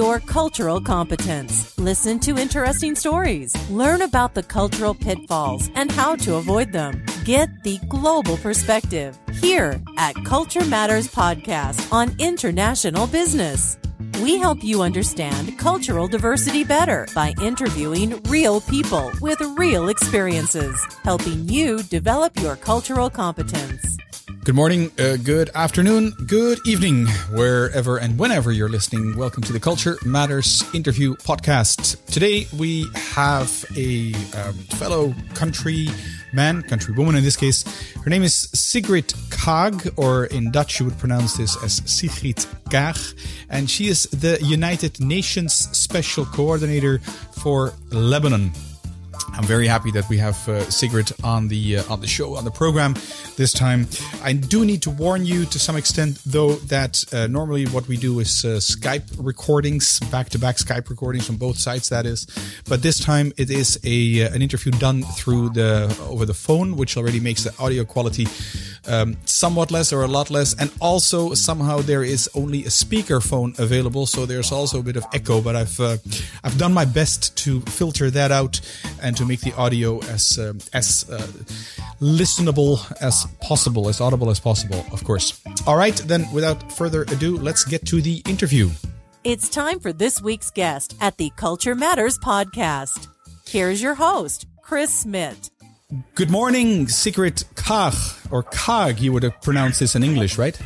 your cultural competence. Listen to interesting stories. Learn about the cultural pitfalls and how to avoid them. Get the global perspective here at Culture Matters Podcast on international business. We help you understand cultural diversity better by interviewing real people with real experiences, helping you develop your cultural competence. Good morning, uh, good afternoon, good evening, wherever and whenever you're listening. Welcome to the Culture Matters interview podcast. Today we have a um, fellow country man, country woman in this case. Her name is Sigrid Kaag, or in Dutch you would pronounce this as Sigrid Kaag, and she is the United Nations Special Coordinator for Lebanon. I'm very happy that we have uh, Sigrid on the uh, on the show on the program this time. I do need to warn you to some extent, though, that uh, normally what we do is uh, Skype recordings, back to back Skype recordings from both sides. That is, but this time it is a uh, an interview done through the over the phone, which already makes the audio quality um, somewhat less or a lot less. And also somehow there is only a speaker phone available, so there's also a bit of echo. But I've uh, I've done my best to filter that out and to make the audio as uh, as uh, listenable as possible, as audible as possible, of course. All right, then without further ado, let's get to the interview. It's time for this week's guest at the Culture Matters podcast. Here's your host, Chris Smit. Good morning, Sigrid Kaag, or Kaag, you would have pronounced this in English, right?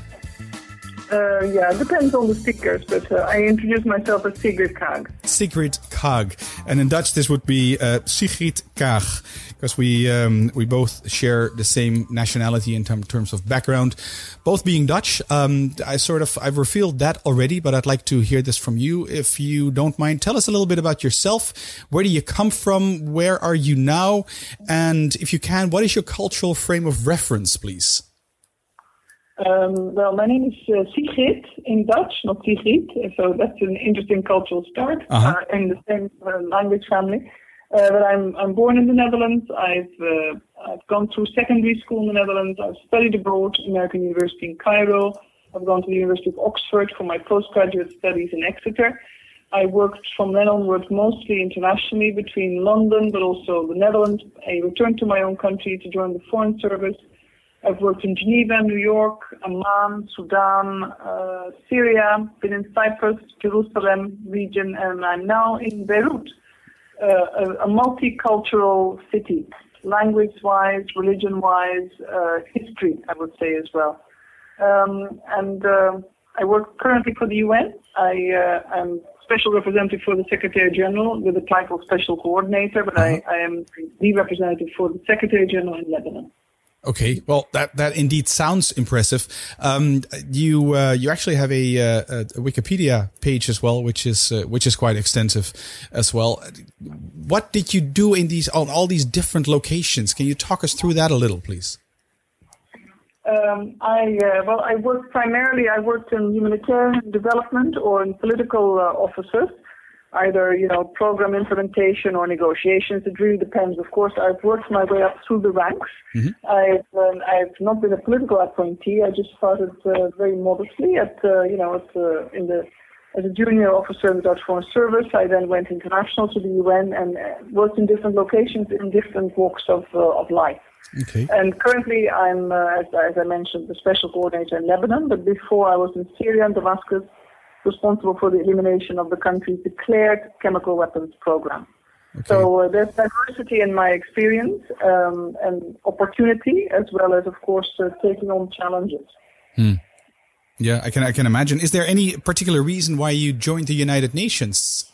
Uh, yeah, depends on the speakers, but uh, I introduce myself as Sigrid Kaag. Sigrid Kaag. And in Dutch, this would be uh, Sigrid Kaag, because we, um, we both share the same nationality in term, terms of background, both being Dutch. Um, I sort of, I've revealed that already, but I'd like to hear this from you. If you don't mind, tell us a little bit about yourself. Where do you come from? Where are you now? And if you can, what is your cultural frame of reference, please? Um, well, my name is uh, Sigrid in Dutch, not Sigrid, so that's an interesting cultural start Uh-huh. uh, in the same uh, language family. Uh, but I'm I'm born in the Netherlands. I've uh, I've gone through secondary school in the Netherlands. I've studied abroad, American University in Cairo. I've gone to the University of Oxford for my postgraduate studies in Exeter. I worked from then onwards mostly internationally between London, but also the Netherlands. I returned to my own country to join the Foreign Service. I've worked in Geneva, New York, Amman, Sudan, uh, Syria, been in Cyprus, Jerusalem region, and I'm now in Beirut, uh, a, a multicultural city, language-wise, religion-wise, uh, history, I would say as well. Um, and uh, I work currently for the UN. I uh, am special representative for the Secretary General with the title of Special Coordinator, but I, I am the representative for the Secretary General in Lebanon. Okay, well, that that indeed sounds impressive. Um, you uh, you actually have a, uh, a Wikipedia page as well, which is uh, which is quite extensive as well. What did you do in these on all these different locations? Can you talk us through that a little, please? Um, I uh, well, I worked primarily. I worked in humanitarian development or in political uh, offices, either you know program implementation or negotiations. It really depends. Of course, I've worked my way up through the ranks. I've um, I've not been a political appointee. I just started uh, very modestly at uh, you know at uh, in the as a junior officer in the Dutch Foreign Service. I then went international to the UN and uh, worked in different locations in different walks of uh, of life. Okay. And currently, I'm, uh, as, as I mentioned, the special coordinator in Lebanon. But before, I was in Syria and Damascus, responsible for the elimination of the country's declared chemical weapons program. So uh, there's diversity in my experience um, and opportunity, as well as, of course, uh, taking on challenges. Yeah, I can I can imagine. Is there any particular reason why you joined the United Nations?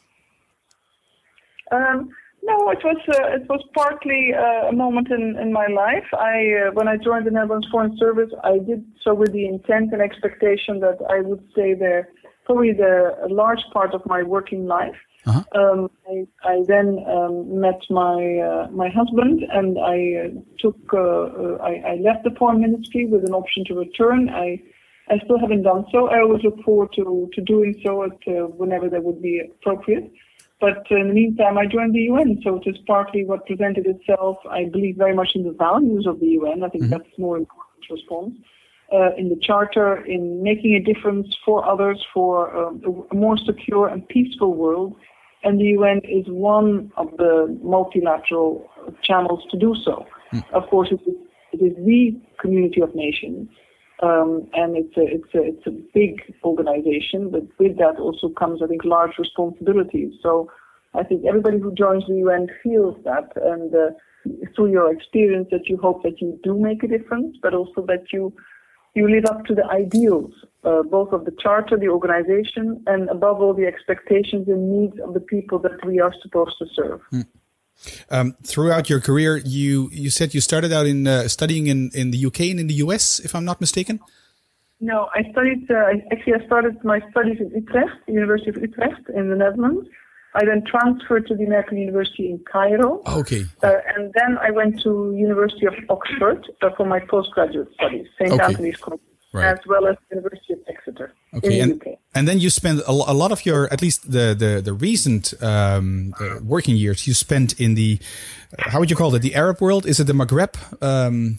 Um, no, it was uh, it was partly uh, a moment in, in my life. I uh, when I joined the Netherlands Foreign Service, I did so with the intent and expectation that I would stay there probably the a large part of my working life. Uh-huh. Um, I, I then um, met my uh, my husband, and I uh, took uh, uh, I, I left the foreign ministry with an option to return. I I still haven't done so. I always look forward to, to doing so at uh, whenever that would be appropriate. But in the meantime, I joined the UN, so it is partly what presented itself. I believe very much in the values of the UN. I think that's more important response. Uh, in the charter, in making a difference for others, for um, a more secure and peaceful world. And the UN is one of the multilateral channels to do so. Mm. Of course, it is, it is the community of nations. Um, and it's a, it's a, it's a big organization, but with that also comes, I think, large responsibilities. So I think everybody who joins the UN feels that, and uh, through your experience, that you hope that you do make a difference, but also that you you live up to the ideals, uh, both of the charter, the organization, and above all, the expectations and needs of the people that we are supposed to serve. Mm. Um, throughout your career, you you said you started out in uh, studying in, in the UK and in the US, if I'm not mistaken. No, I studied. Uh, actually, I started my studies in Utrecht, University of Utrecht, in the Netherlands. I then transferred to the American University in Cairo. Okay. Uh, and then I went to University of Oxford uh, for my postgraduate studies, St. Okay. Antony's College, right. as well as University of Exeter okay. in and, the UK. And then you spent a, a, lot of your, at least the the, the recent um, uh, working years, you spent in the, how would you call it, the Arab world? Is it the Maghreb? Um,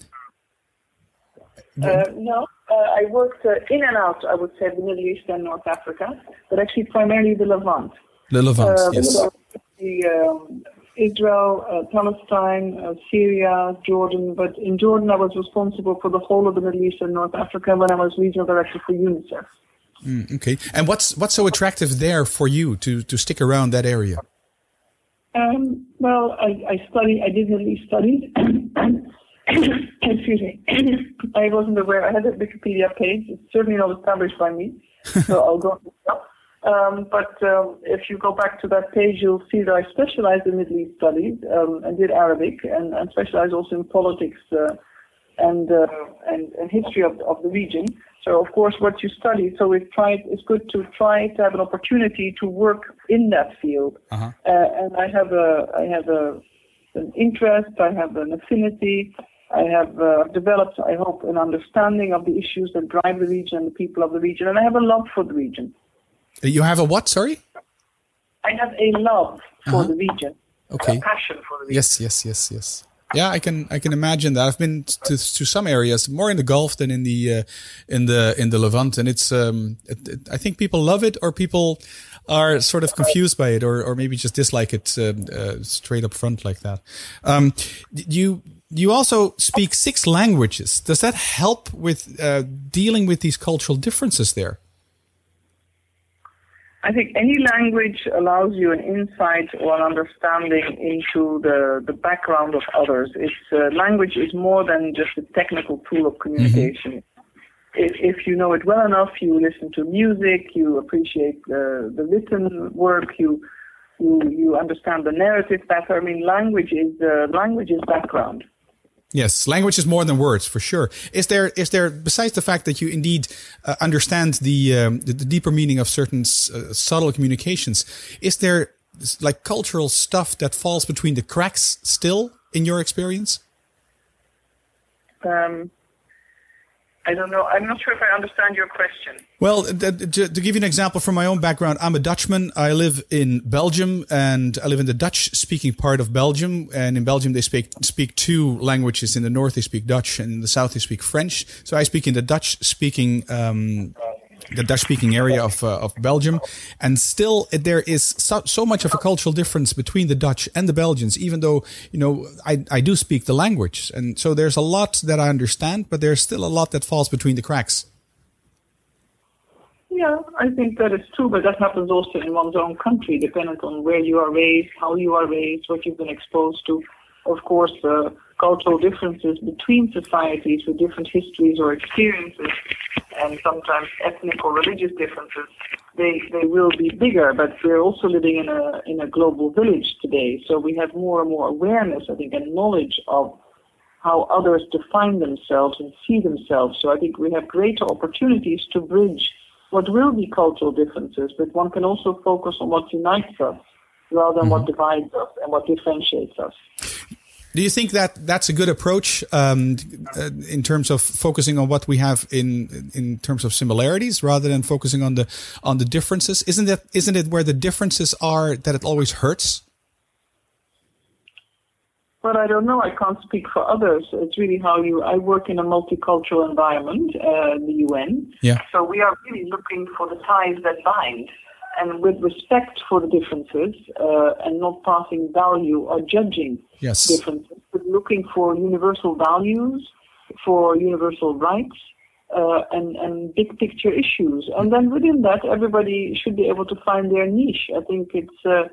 uh, no, uh, I worked uh, in and out, I would say, the Middle East and North Africa, but actually primarily the Levant. Levant, uh, yes. The, um, Israel, uh, Palestine, uh, Syria, Jordan. But in Jordan, I was responsible for the whole of the Middle East and North Africa when I was regional director for UNICEF. Mm, okay, and what's what's so attractive there for you to to stick around that area? Um, well, I, I study. I did Middle East studies. Excuse me. I wasn't aware. I had a Wikipedia page. It's certainly not established by me, so I'll go. Um, but um, if you go back to that page, you'll see that I specialized in Middle East studies um, and did Arabic, and, and specialized also in politics uh, and, uh, and, and history of, of the region. So of course, what you study, so we've tried. It's good to try to have an opportunity to work in that field. Uh-huh. Uh, and I have a, I have a, an interest. I have an affinity. I have uh, developed, I hope, an understanding of the issues that drive the region and the people of the region, and I have a love for the region. You have a what? Sorry. I have a love for uh-huh. the region. Okay. A passion for the region. Yes, yes, yes, yes. Yeah, I can I can imagine that. I've been to to some areas, more in the Gulf than in the uh, in the in the Levant, and it's um it, it, I think people love it or people are sort of confused by it or or maybe just dislike it uh, uh, straight up front like that. Um, you you also speak six languages. Does that help with uh, dealing with these cultural differences there? I think any language allows you an insight or an understanding into the, the background of others. It's, uh, language is more than just a technical tool of communication. Mm-hmm. If, if you know it well enough, you listen to music, you appreciate the, the written work, you, you, you understand the narrative better. I mean, language is, uh, language is background. Yes, language is more than words for sure. Is there is there besides the fact that you indeed uh, understand the, um, the, the deeper meaning of certain uh, subtle communications? Is there like cultural stuff that falls between the cracks still in your experience? Um, I don't know. I'm not sure if I understand your question. Well, to, to, give you an example from my own background, I'm a Dutchman. I live in Belgium and I live in the Dutch speaking part of Belgium. And in Belgium, they speak, speak two languages. In the north, they speak Dutch and in the south, they speak French. So I speak in the Dutch speaking, um, the Dutch speaking area of, uh, of Belgium. And still there is so, so, much of a cultural difference between the Dutch and the Belgians, even though, you know, I, I do speak the language. And so there's a lot that I understand, but there's still a lot that falls between the cracks. Yeah, I think that is true, but that happens also in one's own country, depending on where you are raised, how you are raised, what you've been exposed to. Of course, uh, cultural differences between societies with different histories or experiences and sometimes ethnic or religious differences, they, they will be bigger, but we're also living in a, in a global village today. So we have more and more awareness, I think, and knowledge of how others define themselves and see themselves. So I think we have greater opportunities to bridge what will be cultural differences, but one can also focus on what unites us rather than mm-hmm. what divides us and what differentiates us. Do you think that that's a good approach um, uh, in terms of focusing on what we have in in terms of similarities rather than focusing on the on the differences? Isn't that isn't it where the differences are that it always hurts? Well, I don't know. I can't speak for others. It's really how you. I work in a multicultural environment, uh, the UN. Yeah. So we are really looking for the ties that bind, and with respect for the differences, uh, and not passing value or judging Yes. differences, but looking for universal values, for universal rights, uh, and and big picture issues. And then within that, everybody should be able to find their niche. I think it's. Uh,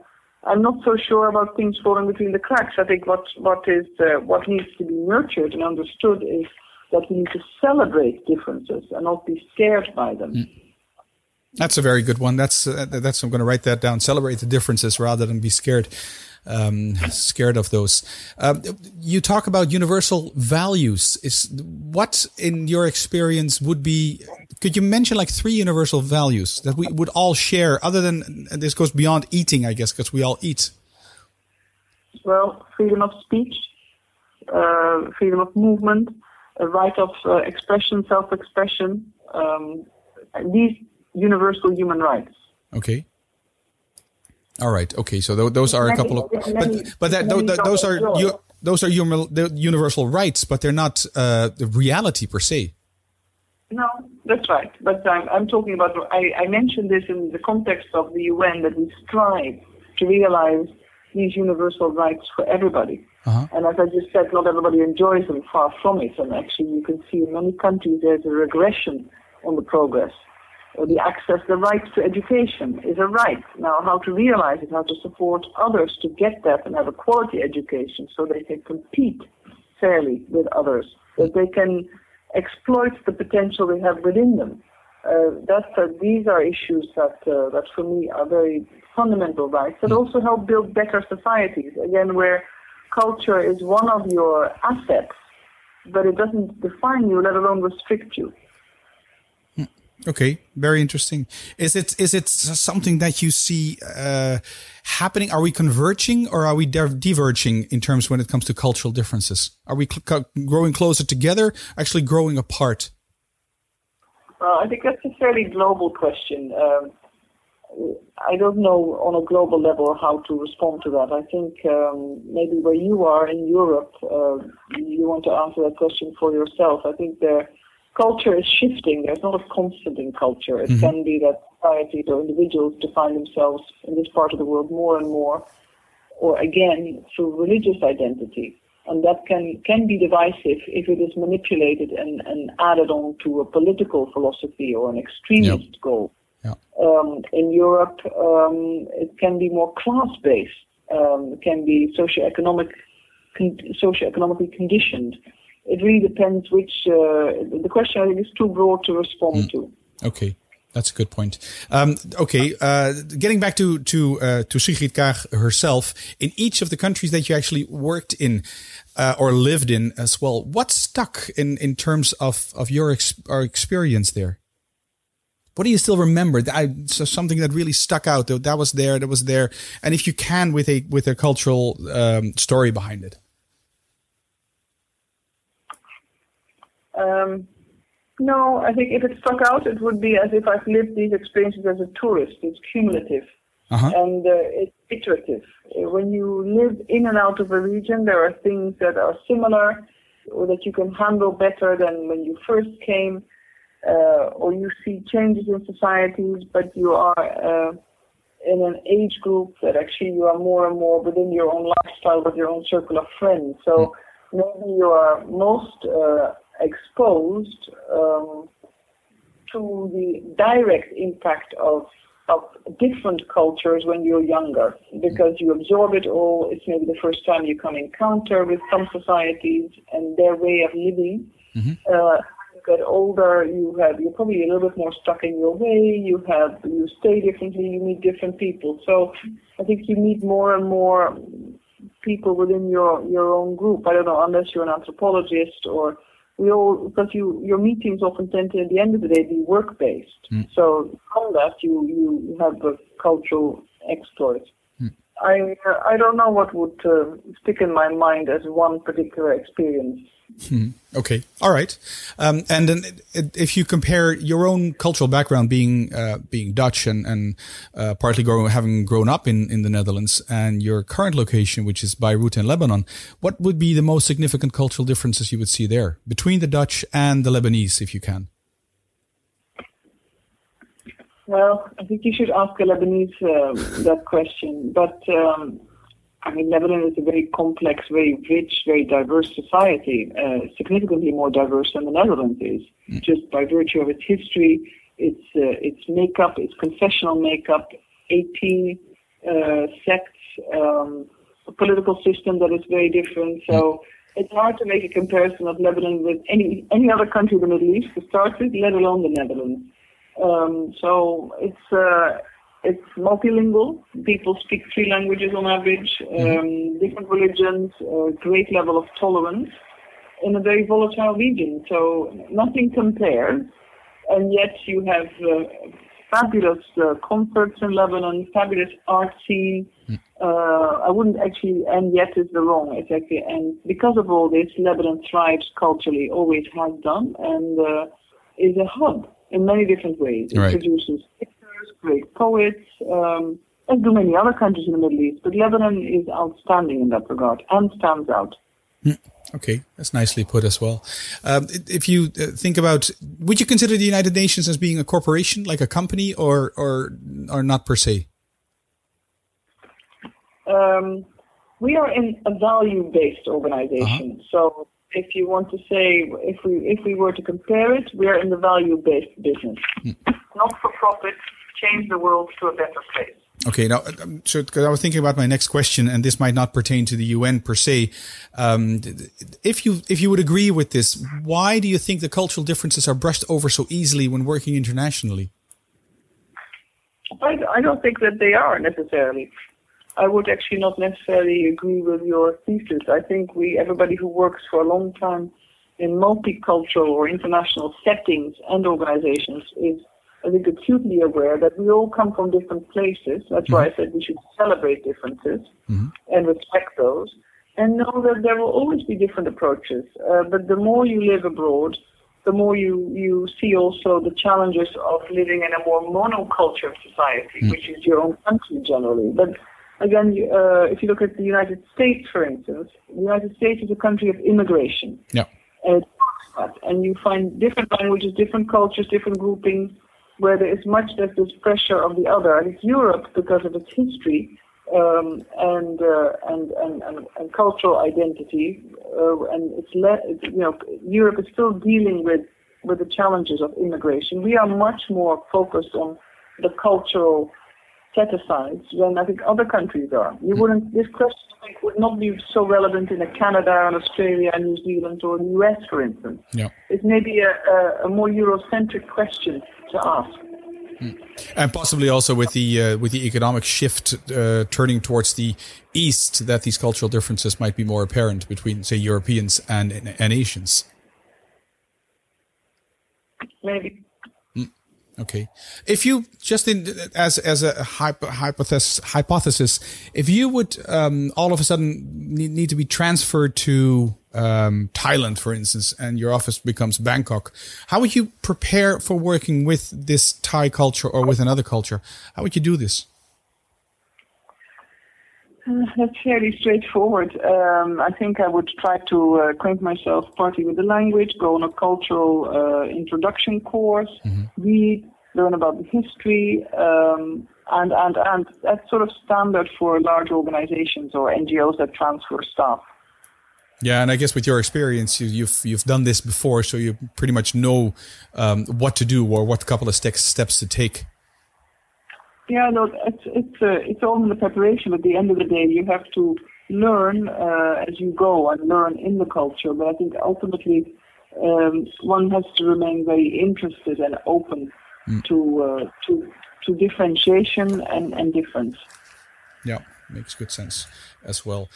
I'm not so sure about things falling between the cracks. I think what what is uh, what needs to be nurtured and understood is that we need to celebrate differences and not be scared by them. That's a very good one. That's uh, that's I'm going to write that down. Celebrate the differences rather than be scared um, scared of those. Um, you talk about universal values. Is what in your experience would be? Could you mention like three universal values that we would all share? Other than this goes beyond eating, I guess, because we all eat. Well, freedom of speech, uh, freedom of movement, a right of uh, expression, self-expression. Um, these universal human rights. Okay. All right. Okay. So th- those are a couple of, but but that many th- those are you, those are universal rights, but they're not uh, the reality per se. No, that's right. But I'm, I'm talking about, I, I mentioned this in the context of the UN that we strive to realize these universal rights for everybody. Uh-huh. And as I just said, not everybody enjoys them, far from it. And actually, you can see in many countries there's a regression on the progress. Or the access, the right to education is a right. Now, how to realize it, how to support others to get that and have a quality education so they can compete fairly with others, that they can exploit the potential they have within them. Uh, that's, uh, these are issues that, uh, that for me are very fundamental rights that also help build better societies. Again, where culture is one of your assets, but it doesn't define you, let alone restrict you. Okay, very interesting. Is it is it something that you see uh, happening? Are we converging or are we diverging in terms when it comes to cultural differences? Are we cl- growing closer together? Actually, growing apart? Well, I think that's a fairly global question. Um, I don't know on a global level how to respond to that. I think um, maybe where you are in Europe, uh, you want to answer that question for yourself. I think the culture is shifting. There's not a constant in culture. It can be that societies or individuals define themselves in this part of the world more and more, or again through religious identity. And that can, can be divisive if it is manipulated and, and added on to a political philosophy or an extremist goal. Yeah. Um, in Europe, um, it can be more class-based. Um, it can be socioeconomic, con- socioeconomically conditioned. It really depends which. Uh, the question I think is too broad to respond to. Okay, that's a good point. Um, okay, uh, getting back to to uh, to Sigrid Kaag herself, in each of the countries that you actually worked in uh, or lived in as well, what stuck in in terms of of your ex- experience there? What do you still remember? I, so something that really stuck out. That that was there. That was there. And if you can, with a with a cultural um, story behind it. Um, no, I think if it stuck out, it would be as if I've lived these experiences as a tourist. It's cumulative Uh-huh. and uh, it's iterative. Uh, When you live in and out of a region, there are things that are similar or that you can handle better than when you first came, uh, or you see changes in societies, but you are uh, in an age group that actually you are more and more within your own lifestyle with your own circle of friends. So maybe you are most uh, exposed um, to the direct impact of of different cultures when you're younger because you absorb it all. It's maybe the first time you come encounter with some societies and their way of living. Uh, you get older, you have you're probably a little bit more stuck in your way. You have you stay differently. You meet different people. So I think you meet more and more people within your your own group. I don't know unless you're an anthropologist or we all because you your meetings often tend to at the end of the day be work based. Mm. So from that you you have a cultural exploit. I uh, I don't know what would uh, stick in my mind as one particular experience. Hmm. Okay, all right. Um, and then, if you compare your own cultural background, being uh, being Dutch and and uh, partly grow, having grown up in in the Netherlands, and your current location, which is Beirut in Lebanon, what would be the most significant cultural differences you would see there between the Dutch and the Lebanese, if you can? Well, I think you should ask a Lebanese uh, that question. But um, I mean, Lebanon is a very complex, very rich, very diverse society, uh, significantly more diverse than the Netherlands is, mm. just by virtue of its history, its uh, its makeup, its confessional makeup, 18 uh, sects, um, a political system that is very different. So. Mm. It's hard to make a comparison of Lebanon with any any other country in the Middle East to start with, let alone the Netherlands. Um, so it's uh, it's multilingual. People speak three languages on average, mm-hmm. um, different religions, uh, great level of tolerance in a very volatile region. So nothing compares, and yet you have uh, fabulous uh, concerts in Lebanon, fabulous art scene. Mm. Uh, I wouldn't actually, and yet is the wrong, exactly. And because of all this, Lebanon thrives culturally, always has done, and uh, is a hub in many different ways. It right. produces pictures, great poets, um, as do many other countries in the Middle East. But Lebanon is outstanding in that regard and stands out. Hmm. Okay, that's nicely put as well. Um, if you uh, think about, would you consider the United Nations as being a corporation, like a company, or or or not per se? Um, we are in a value-based organization, uh-huh. so if you want to say, if we if we were to compare it, we are in the value-based business, mm. not for profit. Change the world to a better place. Okay, now, um, so because I was thinking about my next question, and this might not pertain to the UN per se. Um, if you if you would agree with this, why do you think the cultural differences are brushed over so easily when working internationally? I, I don't think that they are necessarily. I would actually not necessarily agree with your thesis. I think we, everybody who works for a long time in multicultural or international settings and organizations is, I think, acutely aware that we all come from different places. That's mm-hmm. why I said we should celebrate differences mm-hmm. and respect those and know that there will always be different approaches. Uh, but the more you live abroad, the more you, you see also the challenges of living in a more monoculture society, mm-hmm. which is your own country generally. But again, uh, if you look at the United States, for instance, the United States is a country of immigration. Yeah. And, and you find different languages, different cultures, different groupings, where there is much less this pressure of the other. And it's Europe, because of its history um, and, uh, and, and, and, and cultural identity, uh, and it's le- you know Europe is still dealing with with the challenges of immigration. We are much more focused on the cultural set asides than I think other countries are. You hmm. wouldn't, this question I think, would not be so relevant in a Canada and Australia and New Zealand or the US, for instance. Yeah. It's maybe a, a, a more Eurocentric question to ask. Hmm. And possibly also with the uh, with the economic shift uh, turning towards the east, that these cultural differences might be more apparent between, say, Europeans and and Asians. Maybe. Okay, if you just in as as a hypothesis hypothesis, if you would um, all of a sudden need, need to be transferred to um, Thailand, for instance, and your office becomes Bangkok, how would you prepare for working with this Thai culture or with another culture? How would you do this? Uh, that's fairly straightforward. Um, I think I would try to uh, acquaint myself partly with the language, go on a cultural uh, introduction course, mm-hmm. read, learn about the history, um, and, and, and that's sort of standard for large organizations or NGOs that transfer staff. Yeah, and I guess with your experience, you, have you've, you've done this before, so you pretty much know um, what to do or what couple of steps steps to take. Yeah, no, it's it's uh, it's all in the preparation. At the end of the day, you have to learn uh, as you go and learn in the culture. But I think ultimately, um, one has to remain very interested and open mm. to uh, to to differentiation and, and difference. Yeah, makes good sense as well.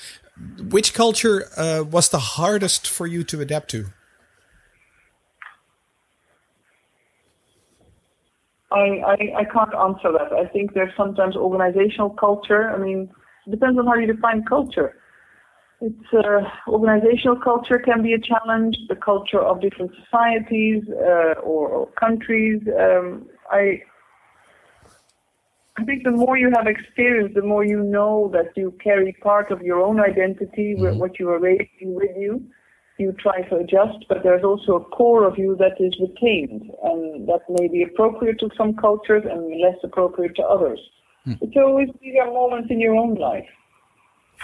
Which culture uh, was the hardest for you to adapt to? I, I, I can't answer that. I think there's sometimes organizational culture. I mean, it depends on how you define culture. It's uh, organizational culture can be a challenge. The culture of different societies uh, or, or, countries. Um, I I think the more you have experience, the more you know that you carry part of your own identity, mm-hmm. what you are raising with you. You try to adjust, but there's also a core of you that is retained, and that may be appropriate to some cultures and less appropriate to others. Mm. It's always are moments in your own life.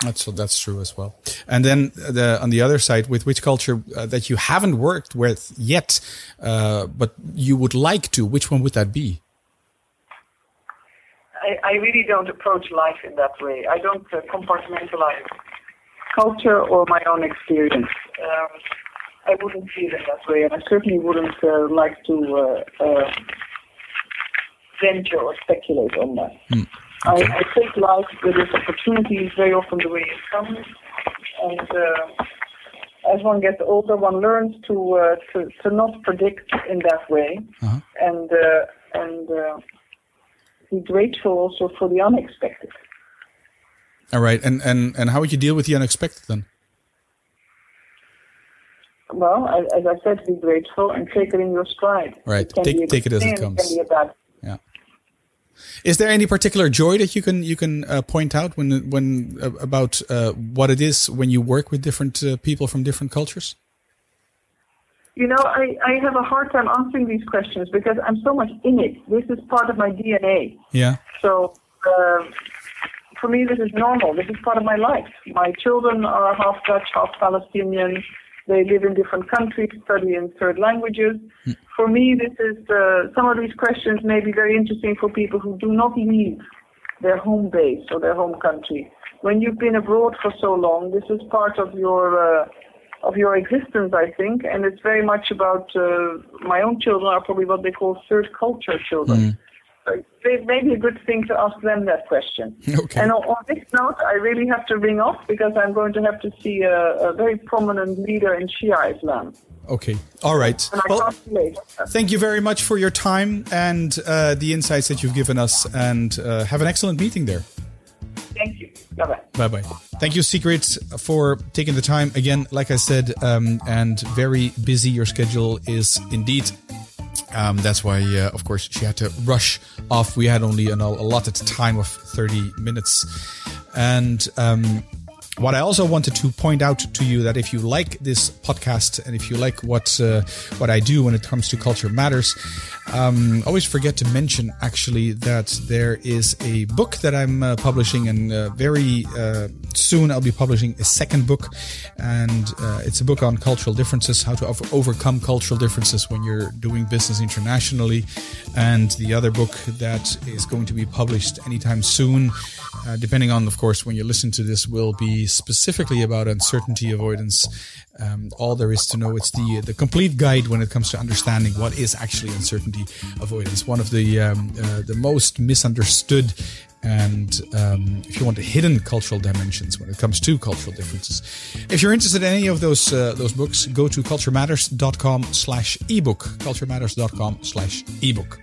That's that's true as well. And then the, on the other side, with which culture uh, that you haven't worked with yet, uh, but you would like to, which one would that be? I, I really don't approach life in that way. I don't uh, compartmentalize culture or my own experience. Um, I wouldn't see it in that way, and I certainly wouldn't uh, like to uh, uh, venture or speculate on that. Mm. Okay. I, I take life with its opportunities very often the way it comes, and uh, as one gets older, one learns to uh, to, to not predict in that way, uh-huh. and uh, and uh, be grateful also for the unexpected. All right, and and and how would you deal with the unexpected then? Well, as I said, be grateful and take it in your stride. Right, take take it as it comes. Yeah. Is there any particular joy that you can you can uh, point out when when uh, about uh, what it is when you work with different uh, people from different cultures? You know, I, I have a hard time answering these questions because I'm so much in it. This is part of my DNA. Yeah. So uh, for me, this is normal. This is part of my life. My children are half Dutch, half Palestinian. They live in different countries, study in third languages. Mm. For me, this is uh, some of these questions may be very interesting for people who do not leave their home base or their home country. When you've been abroad for so long, this is part of your uh, of your existence, I think, and it's very much about uh, my own children are probably what they call third culture children. Mm it may be a good thing to ask them that question. Okay. And on, on, this note, I really have to ring off because I'm going to have to see a, a very prominent leader in Shia Islam. Okay. All right. Well, thank you very much for your time and uh, the insights that you've given us, and uh, have an excellent meeting there. Thank you. Bye bye. Bye bye. Thank you, Sigrid, for taking the time again. Like I said, um, and very busy. Your schedule is indeed. Um, that's why, uh, of course, she had to rush off. We had only an allotted time of 30 minutes. And um, what I also wanted to point out to you that if you like this podcast and if you like what uh, what I do when it comes to culture matters, um, always forget to mention actually that there is a book that I'm uh, publishing, and uh, very uh, soon I'll be publishing a second book, and uh, it's a book on cultural differences, how to overcome cultural differences when you're doing business internationally, and the other book that is going to be published anytime soon, uh, depending on, of course, when you listen to this, will be specifically about uncertainty avoidance um, all there is to know. It's the the complete guide when it comes to understanding what is actually uncertainty avoidance. One of the um, uh, the most misunderstood and um, if you want the hidden cultural dimensions when it comes to cultural differences. If you're interested in any of those uh, those books, go to culturematters.com slash ebook. culturematters.com slash ebook.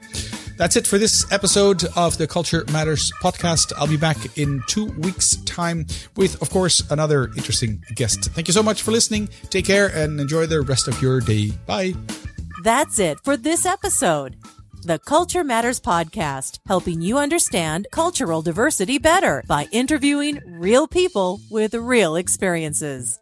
That's it for this episode of the Culture Matters podcast. I'll be back in two weeks' time with, of course, another interesting guest. Thank you so much for listening. Take care and enjoy the rest of your day. Bye. That's it for this episode. The Culture Matters Podcast, helping you understand cultural diversity better by interviewing real people with real experiences.